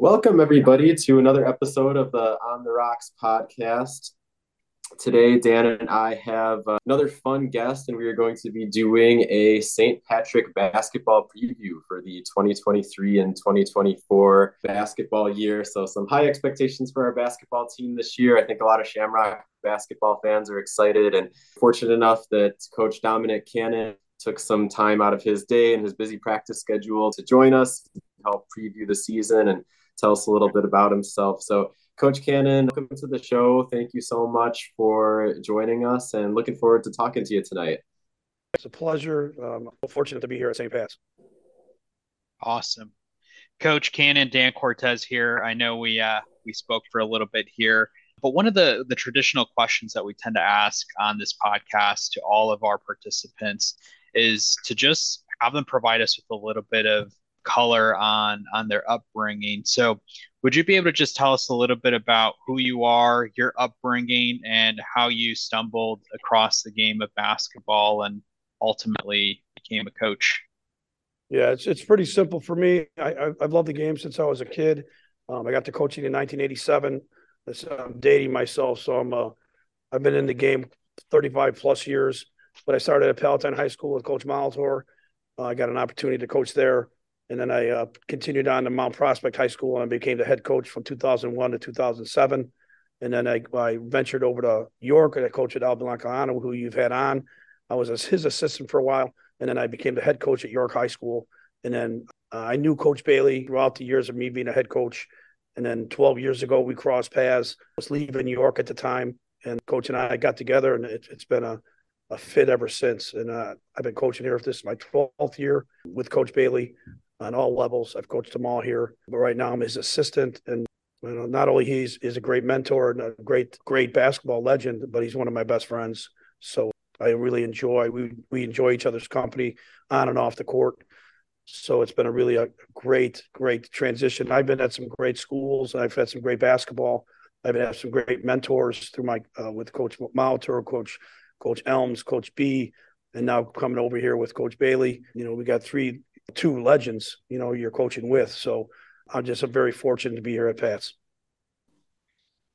Welcome, everybody, to another episode of the On the Rocks podcast. Today, Dan and I have uh, another fun guest, and we are going to be doing a St. Patrick basketball preview for the 2023 and 2024 basketball year. So, some high expectations for our basketball team this year. I think a lot of Shamrock basketball fans are excited and fortunate enough that Coach Dominic Cannon took some time out of his day and his busy practice schedule to join us, help preview the season, and tell us a little bit about himself. So, Coach Cannon, welcome to the show. Thank you so much for joining us and looking forward to talking to you tonight. It's a pleasure. Um, I'm fortunate to be here at St. Pat's. Awesome. Coach Cannon, Dan Cortez here. I know we uh, we spoke for a little bit here, but one of the the traditional questions that we tend to ask on this podcast to all of our participants is to just have them provide us with a little bit of color on on their upbringing. So, would you be able to just tell us a little bit about who you are, your upbringing, and how you stumbled across the game of basketball and ultimately became a coach? Yeah, it's it's pretty simple for me. I, I've loved the game since I was a kid. Um, I got to coaching in 1987. I'm dating myself, so I'm uh, I've been in the game 35 plus years. But I started at Palatine High School with Coach Molitor. Uh, I got an opportunity to coach there and then I uh, continued on to Mount Prospect High School and became the head coach from 2001 to 2007. And then I, I ventured over to York and I coached at Al Biancalana, who you've had on. I was his assistant for a while, and then I became the head coach at York High School. And then uh, I knew Coach Bailey throughout the years of me being a head coach. And then 12 years ago, we crossed paths. I was leaving York at the time, and Coach and I got together, and it, has been a, a fit ever since. And uh, I've been coaching here. This is my 12th year with Coach Bailey on all levels. I've coached them all here, but right now I'm his assistant. And you know, not only he's is a great mentor and a great great basketball legend, but he's one of my best friends. So I really enjoy we we enjoy each other's company on and off the court. So it's been a really a great great transition. I've been at some great schools. I've had some great basketball. I've had some great mentors through my uh, with Coach Molitor, Coach Coach Elms, Coach B, and now coming over here with Coach Bailey. You know, we got three two legends, you know, you're coaching with. So I'm just I'm very fortunate to be here at Pats.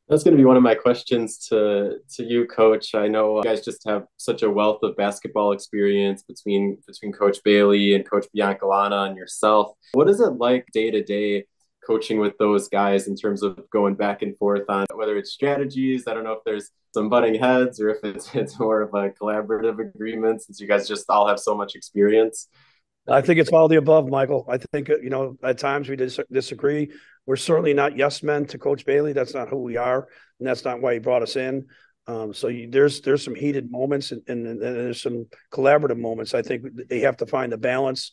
That's going to be one of my questions to to you, Coach. I know you guys just have such a wealth of basketball experience between between Coach Bailey and Coach Biancalana and yourself. What is it like day to day coaching with those guys in terms of going back and forth on whether it's strategies? I don't know if there's some butting heads or if it's it's more of a collaborative agreement since you guys just all have so much experience. I think it's all the above, Michael. I think you know at times we dis- disagree. We're certainly not yes men to Coach Bailey. That's not who we are, and that's not why he brought us in. Um, so you, there's there's some heated moments and, and, and, there's some collaborative moments. I think they have to find a balance.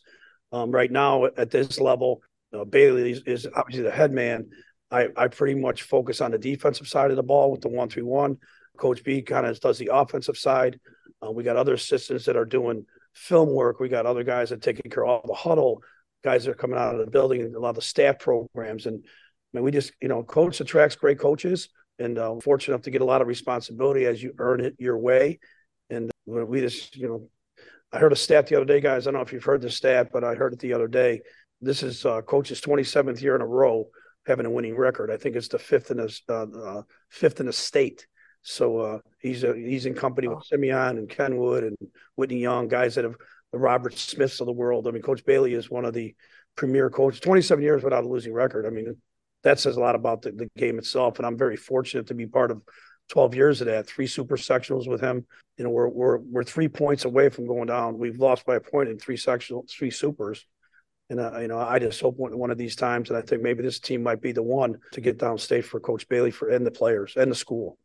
Um, right now at this level, uh, Bailey is, is, obviously the head man. I, I pretty much focus on the defensive side of the ball with the one three one. Coach B kind of does the offensive side. Uh, we got other assistants that are doing film work. We got other guys that taking care of all the huddle, guys that are coming out of the building, a lot of the staff programs. And I mean, we just, you know, coach attracts great coaches and uh, fortunate enough to get a lot of responsibility as you earn it your way. And we just, you know, I heard a stat the other day, guys. I don't know if you've heard this stat, but I heard it the other day. This is uh, coach's 27th year in a row having a winning record. I think it's the fifth in the uh, uh, fifth in the state. So uh, he's a, he's in company with Simeon and Kenwood and Whitney Young, guys that have the Robert Smiths of the world. I mean, Coach Bailey is one of the premier coaches, 27 years without a losing record. I mean, that says a lot about the, the game itself. And I'm very fortunate to be part of 12 years of that. Three super sectionals with him. You know, we're we're we're three points away from going down. We've lost by a point in three sectional, three supers. And uh, you know, I just hope one, one of these times, and I think maybe this team might be the one to get downstate for Coach Bailey for and the players and the school.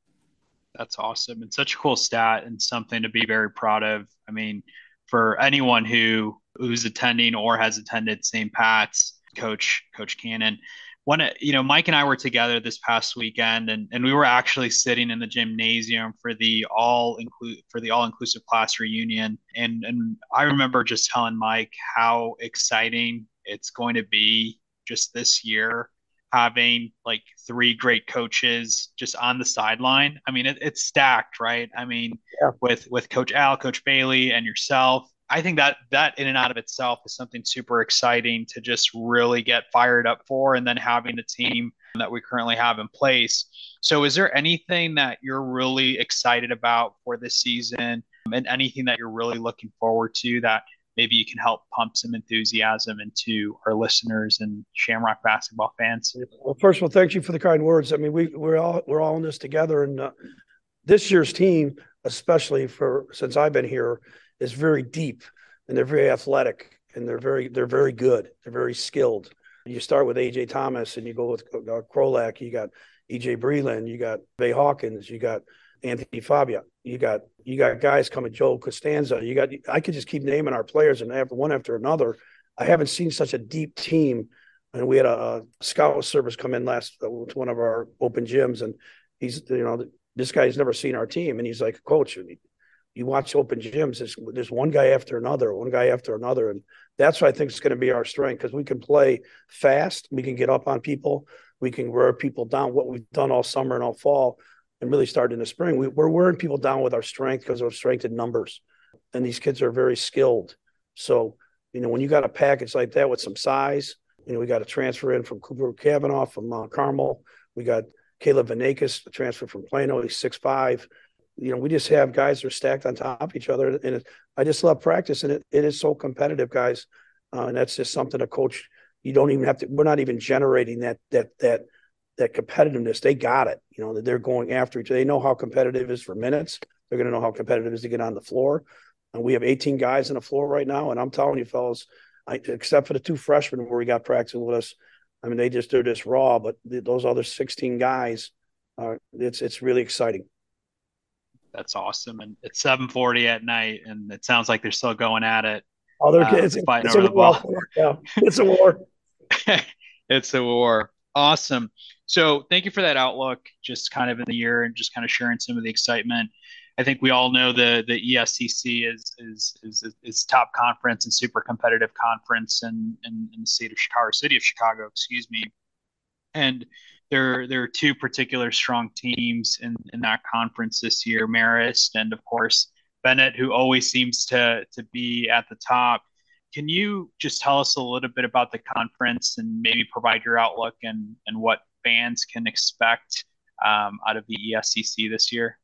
That's awesome. and such a cool stat and something to be very proud of. I mean, for anyone who who's attending or has attended St. Pat's, Coach Coach Cannon, one you know Mike and I were together this past weekend, and and we were actually sitting in the gymnasium for the all include for the all inclusive class reunion, and and I remember just telling Mike how exciting it's going to be just this year having like three great coaches just on the sideline. I mean, it, it's stacked, right? I mean, yeah. with with Coach Al, Coach Bailey, and yourself, I think that that in and out of itself is something super exciting to just really get fired up for, and then having the team that we currently have in place. So, is there anything that you're really excited about for this season, and anything that you're really looking forward to that maybe you can help pump some enthusiasm into our listeners and Shamrock basketball fans? Well, first of all, thank you for the kind words. I mean, we we're all we're all in this together, and uh, this year's team, especially for since I've been here is very deep and they're very athletic and they're very they're very good. They're very skilled. You start with AJ Thomas and you go with uh, Krolak. You got EJ Breland. You got Bay Hawkins. You got Anthony Fabia. You got you got guys coming. Joe Costanza. You got I could just keep naming our players and after one after another. I haven't seen such a deep team. And we had a, a scout service come in last uh, to one of our open gyms, and he's you know this guy's never seen our team, and he's like, Coach, And he, you watch open gyms, there's, there's one guy after another, one guy after another. And that's what I think is going to be our strength because we can play fast. We can get up on people. We can wear people down. What we've done all summer and all fall and really started in the spring, we, we're wearing people down with our strength because of strength in numbers. And these kids are very skilled. So, you know, when you got a package like that with some size, you know, we got a transfer in from Cooper Kavanaugh from Mount Carmel. We got Caleb Vanakis, a transfer from Plano. He's six five you know, we just have guys that are stacked on top of each other, and it, I just love practice, and it, it is so competitive, guys, uh, and that's just something a coach. You don't even have to. We're not even generating that that that that competitiveness. They got it. You know that they're going after each other. They know how competitive is for minutes. They're going to know how competitive is to get on the floor. And we have 18 guys on the floor right now, and I'm telling you, fellas, I, except for the two freshmen where we got practicing with us, I mean, they just they're just raw. But those other 16 guys, uh, it's it's really exciting that's awesome. And it's 7:40 at night, and it sounds like they're still going at it. Other uh, kids fighting it's over the ball. Yeah, it's a war. it's a war. Awesome. So thank you for that outlook, just kind of in the year, and just kind of sharing some of the excitement. I think we all know the the ESCC is is is is top conference and super competitive conference in, in, in the state of Chicago, city of Chicago, excuse me. And there there are two particular strong teams in, in that conference this year, Marist and of course Benet, who always seems to to be at the top. Can you just tell us a little bit about the conference and maybe provide your outlook and and what fans can expect um, out of the ESCC this year?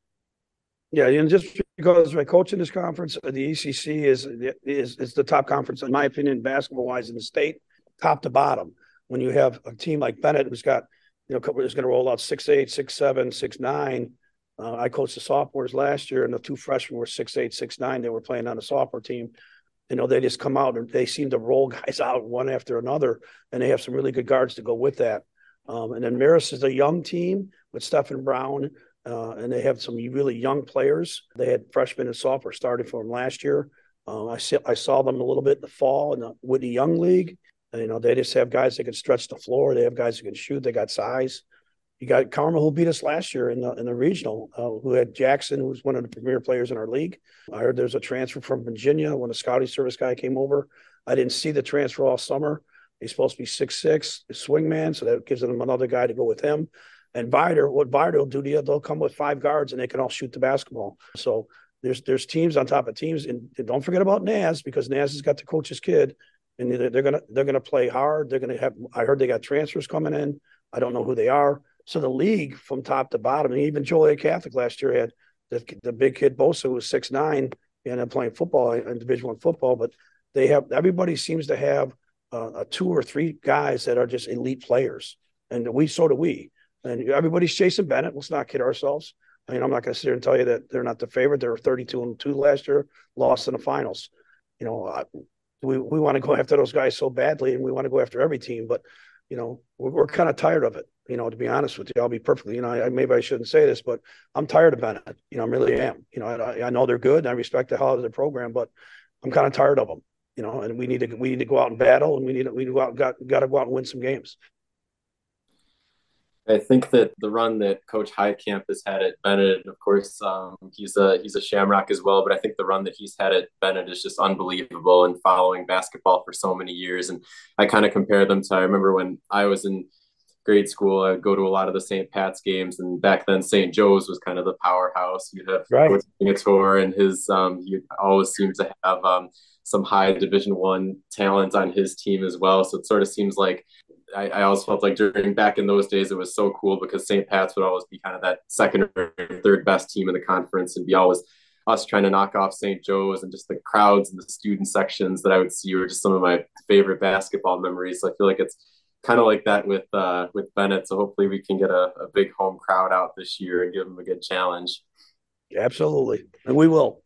Yeah, and just because I coach in this conference, the ECC is is is the top conference in my opinion, basketball wise in the state, top to bottom. When you have a team like Benet who's got you know, couple is going to roll out six eight, six seven, six nine. Uh, I coached the sophomores last year, and the two freshmen were six eight, six nine. They were playing on the sophomore team. You know, they just come out and they seem to roll guys out one after another, and they have some really good guards to go with that. Um, and then Maris is a young team with Stephen Brown, uh, and they have some really young players. They had freshmen and sophomore starting for them last year. Um, I, see, I saw them a little bit in the fall in the Whitney Young League. You know, they just have guys that can stretch the floor. They have guys who can shoot. They got size. You got Carmel, who beat us last year in the in the regional, uh, who had Jackson, who was one of the premier players in our league. I heard there's a transfer from Virginia when a scouting service guy came over. I didn't see the transfer all summer. He's supposed to be six six, swingman, so that gives them another guy to go with him. And Vider, what Vider will do, they'll come with five guards and they can all shoot the basketball. So there's there's teams on top of teams, and don't forget about Naz because Naz has got the coach's kid and they're, they're gonna they're gonna play hard. They're gonna have. I heard they got transfers coming in. I don't know who they are. So the league from top to bottom, and even Joliet Catholic last year had the, the big kid Bosa who was six nine and then playing football in Division One football. But they have everybody seems to have uh, a two or three guys that are just elite players, and we so do we. And everybody's chasing Benet. Let's not kid ourselves. I mean, I'm not going to sit here and tell you that they're not the favorite. They were 32 and two last year, lost in the finals. You know, we we want to go after those guys so badly, and we want to go after every team. But you know, we're, we're kind of tired of it. You know, to be honest with you, I'll be perfectly. You know, I, maybe I shouldn't say this, but I'm tired of Benet. You know, I really am. You know, I, I know they're good. And I respect the hell out of their program, but I'm kind of tired of them. You know, and we need to we need to go out and battle, and we need to, we go out got got to go out and win some games. I think that the run that Coach Heidkamp has had at Benet, and of course, um, he's a he's a Shamrock as well. But I think the run that he's had at Benet is just unbelievable. And following basketball for so many years, and I kind of compare them to I remember when I was in grade school, I'd go to a lot of the St. Pat's games, and back then St. Joe's was kind of the powerhouse. You'd have right. Coach tour, and his um, he always seemed to have um, some high Division One talent on his team as well. So it sort of seems like I, I always felt like during back in those days it was so cool because St. Pat's would always be kind of that second or third best team in the conference and be always us trying to knock off St. Joe's and just the crowds and the student sections that I would see were just some of my favorite basketball memories. So I feel like it's kind of like that with uh, with Benet. So hopefully we can get a, a big home crowd out this year and give them a good challenge. Absolutely, and we will.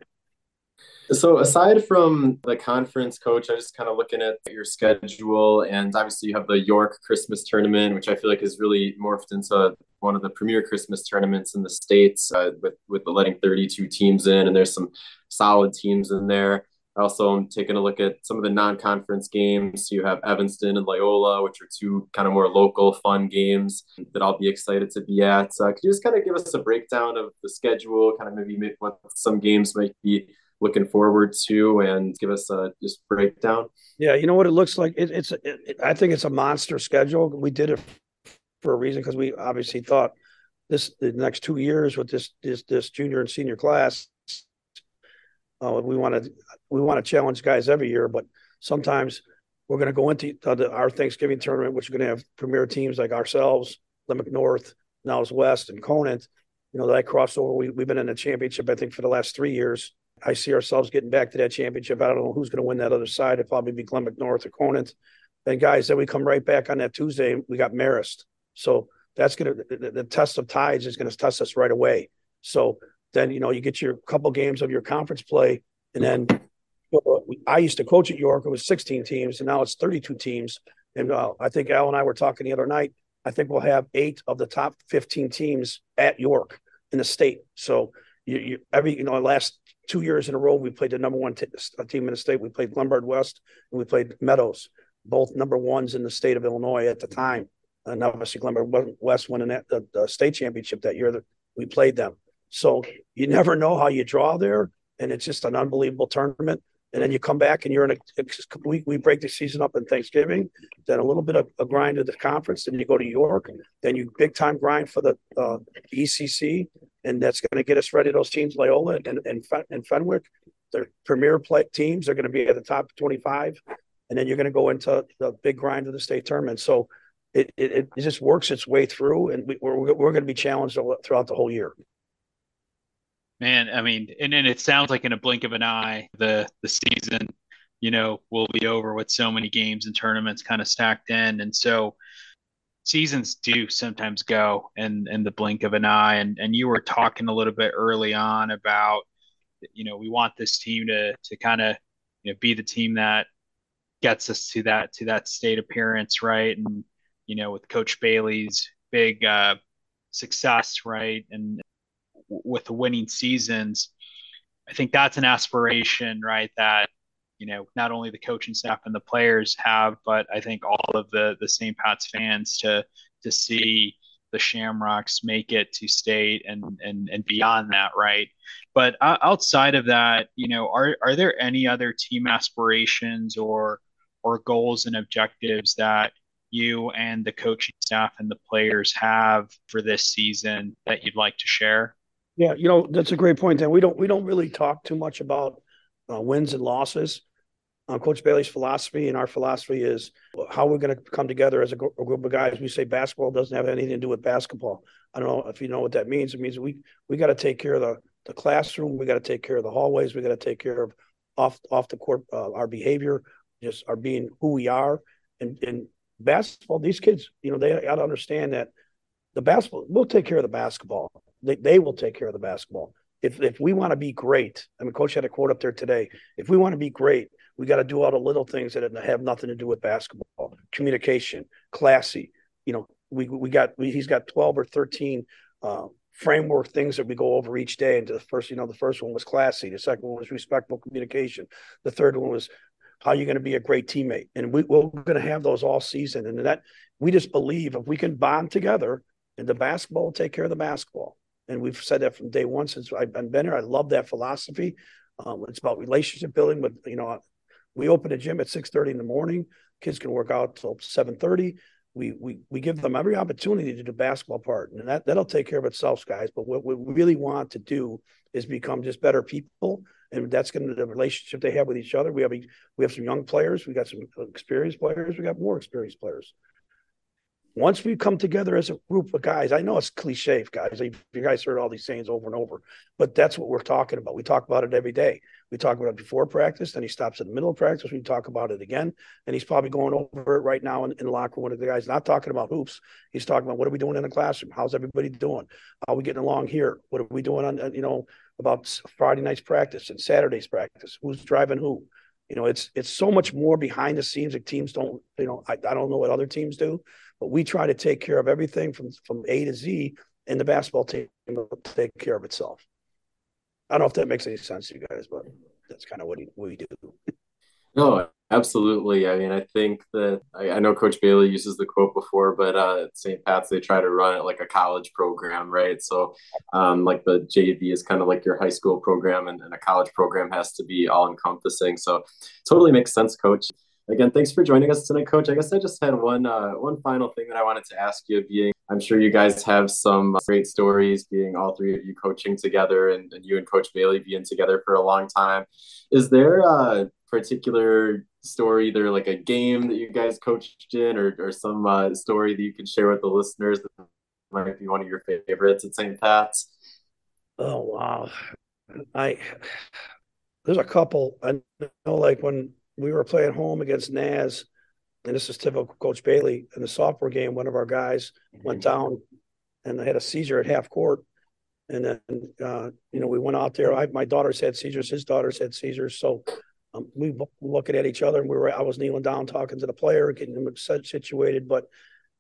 So aside from the conference coach, I was just kind of looking at your schedule, and obviously you have the York Christmas tournament, which I feel like is really morphed into one of the premier Christmas tournaments in the states, uh, with with the letting 32 teams in, and there's some solid teams in there. Also, I'm taking a look at some of the non-conference games. You have Evanston and Loyola, which are two kind of more local, fun games that I'll be excited to be at. Uh, could you just kind of give us a breakdown of the schedule, kind of maybe what some games might be looking forward to, and give us a just breakdown? Yeah, you know what it looks like. It, it's, it, I think it's a monster schedule. We did it for a reason because we obviously thought this the next two years with this this this junior and senior class uh, we want to we want to challenge guys every year, but sometimes we're going to go into the, our Thanksgiving tournament, which is going to have premier teams like ourselves, Limerick North, Niles West, and Conant. You know that crossover. We we've been in the championship, I think, for the last three years. I see ourselves getting back to that championship. I don't know who's going to win that other side. It'll probably be Glenbrook North or Conant. And guys, then we come right back on that Tuesday. We got Marist, so that's going to the, the test of tides is going to test us right away. So then you know you get your couple games of your conference play, and then I used to coach at York. It was 16 teams, and now it's 32 teams. And uh, I think Al and I were talking the other night. I think we'll have eight of the top 15 teams at York in the state. So you, you every you know last two years in a row we played the number one t- team in the state. We played Glenbard West and we played Meadows, both number ones in the state of Illinois at the time. And obviously Glenbard West won the, the state championship that year that we played them. So you never know how you draw there, and it's just an unbelievable tournament. And then you come back and you're in a week. we break the season up in Thanksgiving, then a little bit of a grind of the conference, then you go to York, then you big time grind for the uh, ECC, and that's going to get us ready. Those teams, Loyola and and, and Fenwick, their premier play teams, are going to be at the top 25, and then you're going to go into the big grind of the state tournament. So it it, it just works its way through, and we, we're we're going to be challenged throughout the whole year. Man, I mean, and, and it sounds like in a blink of an eye, the the season, you know, will be over with so many games and tournaments kind of stacked in. And so seasons do sometimes go in in the blink of an eye. And and you were talking a little bit early on about, you know, we want this team to to kind of you know be the team that gets us to that to that state appearance, right? And you know, with Coach Bailey's big uh, success, right, and with the winning seasons, I think that's an aspiration, right? That you know not only the coaching staff and the players have, but I think all of the the St. Pat's fans to to see the Shamrocks make it to state and and and beyond that, right? But uh, outside of that, you know, are are there any other team aspirations or or goals and objectives that you and the coaching staff and the players have for this season that you'd like to share? Yeah, you know that's a great point. And we don't we don't really talk too much about uh, wins and losses. Uh, Coach Bailey's philosophy and our philosophy is how we're going to come together as a, gr- a, group of guys. We say basketball doesn't have anything to do with basketball. I don't know if you know what that means. It means we we got to take care of the the classroom. We got to take care of the hallways. We got to take care of off off the court uh, our behavior, just our being who we are. And and basketball, these kids, you know, they got to understand that the basketball. We'll take care of the basketball they, they will take care of the basketball. If if we want to be great, I mean, coach had a quote up there today. If we want to be great, we got to do all the little things that have nothing to do with basketball. Communication, classy. You know, we we got we, he's got twelve or thirteen uh, framework things that we go over each day. And the first, you know, the first one was classy. The second one was respectful communication. The third one was how you're going to be a great teammate. And we, we're going to have those all season. And that we just believe if we can bond together, and the basketball will take care of the basketball and we've said that from day one since I've been here. I love that philosophy. Um, it's about relationship building. But you know, we open a gym at six thirty in the morning. Kids can work out till seven thirty. we we we give them every opportunity to do basketball part, and that that'll take care of itself, guys. But what we really want to do is become just better people, and that's going to the relationship they have with each other. We have we have some young players, we got some experienced players, we got more experienced players once we come together as a group of guys, I know it's cliche, guys. You guys heard all these sayings over and over, but that's what we're talking about. We talk about it every day. We talk about it before practice, then he stops in the middle of practice. We talk about it again, and he's probably going over it right now in, in the locker room. One of the guys not talking about hoops. He's talking about what are we doing in the classroom? How's everybody doing? How are we getting along here? What are we doing on uh, you know about Friday night's practice and Saturday's practice? Who's driving who? You know, it's it's so much more behind the scenes that teams don't. You know, I, I don't know what other teams do but we try to take care of everything from from A to Z, and the basketball team will take care of itself. I don't know if that makes any sense to you guys, but that's kind of what we do. No, absolutely. I mean, I think that I, I know Coach Bailey uses the quote before, but uh, at St. Pat's they try to run it like a college program, right? So, um, like the JV is kind of like your high school program, and, and a college program has to be all encompassing. So, totally makes sense, Coach again, thanks for joining us tonight, Coach. I guess I just had one uh, one final thing that I wanted to ask you. Being, I'm sure you guys have some great stories, being all three of you coaching together, and, and you and Coach Bailey being together for a long time. Is there a particular story, either like a game that you guys coached in, or or some uh, story that you can share with the listeners that might be one of your favorites at St. Pat's? Oh wow, I there's a couple. I know, like when we were playing home against Naz, and this is typical Coach Bailey. In the softball game, one of our guys went down and had a seizure at half court. And then, uh, you know, we went out there. I, my daughters had seizures. His daughters had seizures. So um, we were looking at each other, and we were. I was kneeling down, talking to the player, getting him situated. But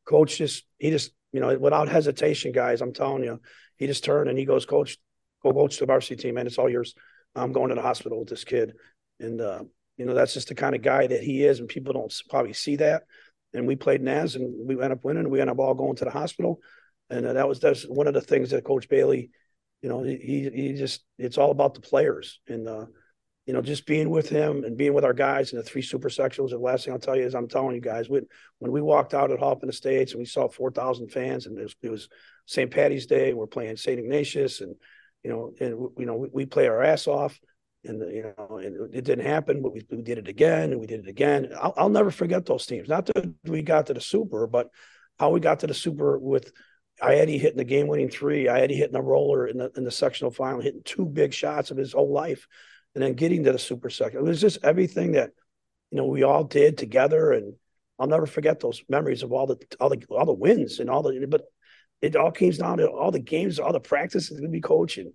coach just, he just, you know, without hesitation, guys, I'm telling you, he just turned and he goes, Coach, go coach the varsity team, man. It's all yours. I'm going to the hospital with this kid. And uh, you know, that's just the kind of guy that he is, and people don't probably see that. And we played Naz, and we ended up winning. We ended up all going to the hospital, and uh, that was that's one of the things that Coach Bailey, you know, he he just it's all about the players, and uh, you know, just being with him and being with our guys in the three super sectionals. The last thing I'll tell you is I'm telling you guys, when when we walked out at Hoffman Estates and we saw four thousand fans, and it was, it was St. Patty's Day, and we're playing St. Ignatius, and you know, and you know, we, we play our ass off and you know, and it didn't happen, but we, we did it again and we did it again. I'll, I'll never forget those teams. Not that we got to the super, but how we got to the super with Eddie hitting the game-winning three, Eddie hitting a roller in the in the sectional final, hitting two big shots of his whole life, and then getting to the super second. It was just everything that you know we all did together, and I'll never forget those memories of all the all the all the wins and all the. But it all came down to all the games, all the practices that we coaching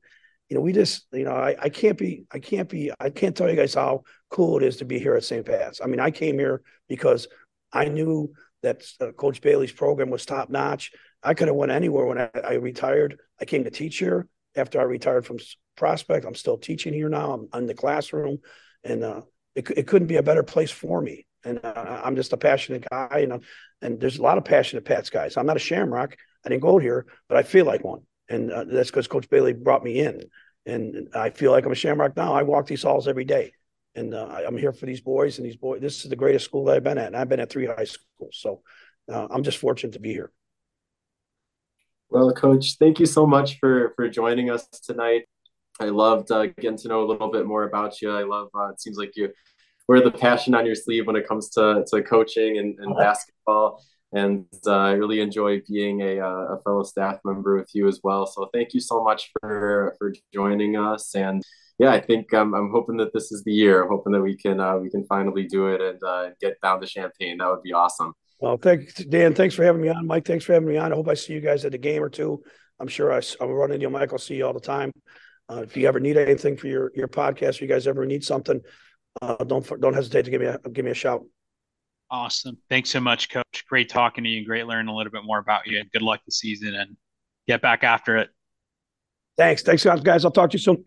you know, we just, you know, I, I can't be, I can't be, I can't tell you guys how cool it is to be here at St. Pat's. I mean, I came here because I knew that uh, Coach Bailey's program was top notch. I could have went anywhere when I, I, retired. I came to teach here after I retired from Prospect. I'm still teaching here now. I'm in the classroom, and uh, it, it couldn't be a better place for me. And uh, I'm just a passionate guy, you know. And there's a lot of passionate Pats guys. I'm not a Shamrock. I didn't go here, but I feel like one and uh, that's because Coach Bailey brought me in, and I feel like I'm a Shamrock now. I walk these halls every day, and uh, I'm here for these boys and these boys. This is the greatest school that I've been at, and I've been at three high schools, so uh, I'm just fortunate to be here. Well, Coach, thank you so much for for joining us tonight. I loved uh, getting to know a little bit more about you. I love. Uh, it seems like you wear the passion on your sleeve when it comes to to coaching and, and basketball and uh, I really enjoy being a, uh, a fellow staff member with you as well. So thank you so much for for joining us. And yeah, I think um, I'm hoping that this is the year. I'm hoping that we can uh, we can finally do it and uh, get down to Champaign. That would be awesome. Well, thanks, Dan. Thanks for having me on, Mike. Thanks for having me on. I hope I see you guys at a game or two. I'm sure I, I'm running you, Mike. I'll see you all the time. Uh, if you ever need anything for your your podcast, or you guys ever need something, uh, don't don't hesitate to give me a give me a shout. Awesome. Thanks so much, Coach. Great talking to you. Great learning a little bit more about you. Good luck this season and get back after it. Thanks. Thanks, guys. I'll talk to you soon.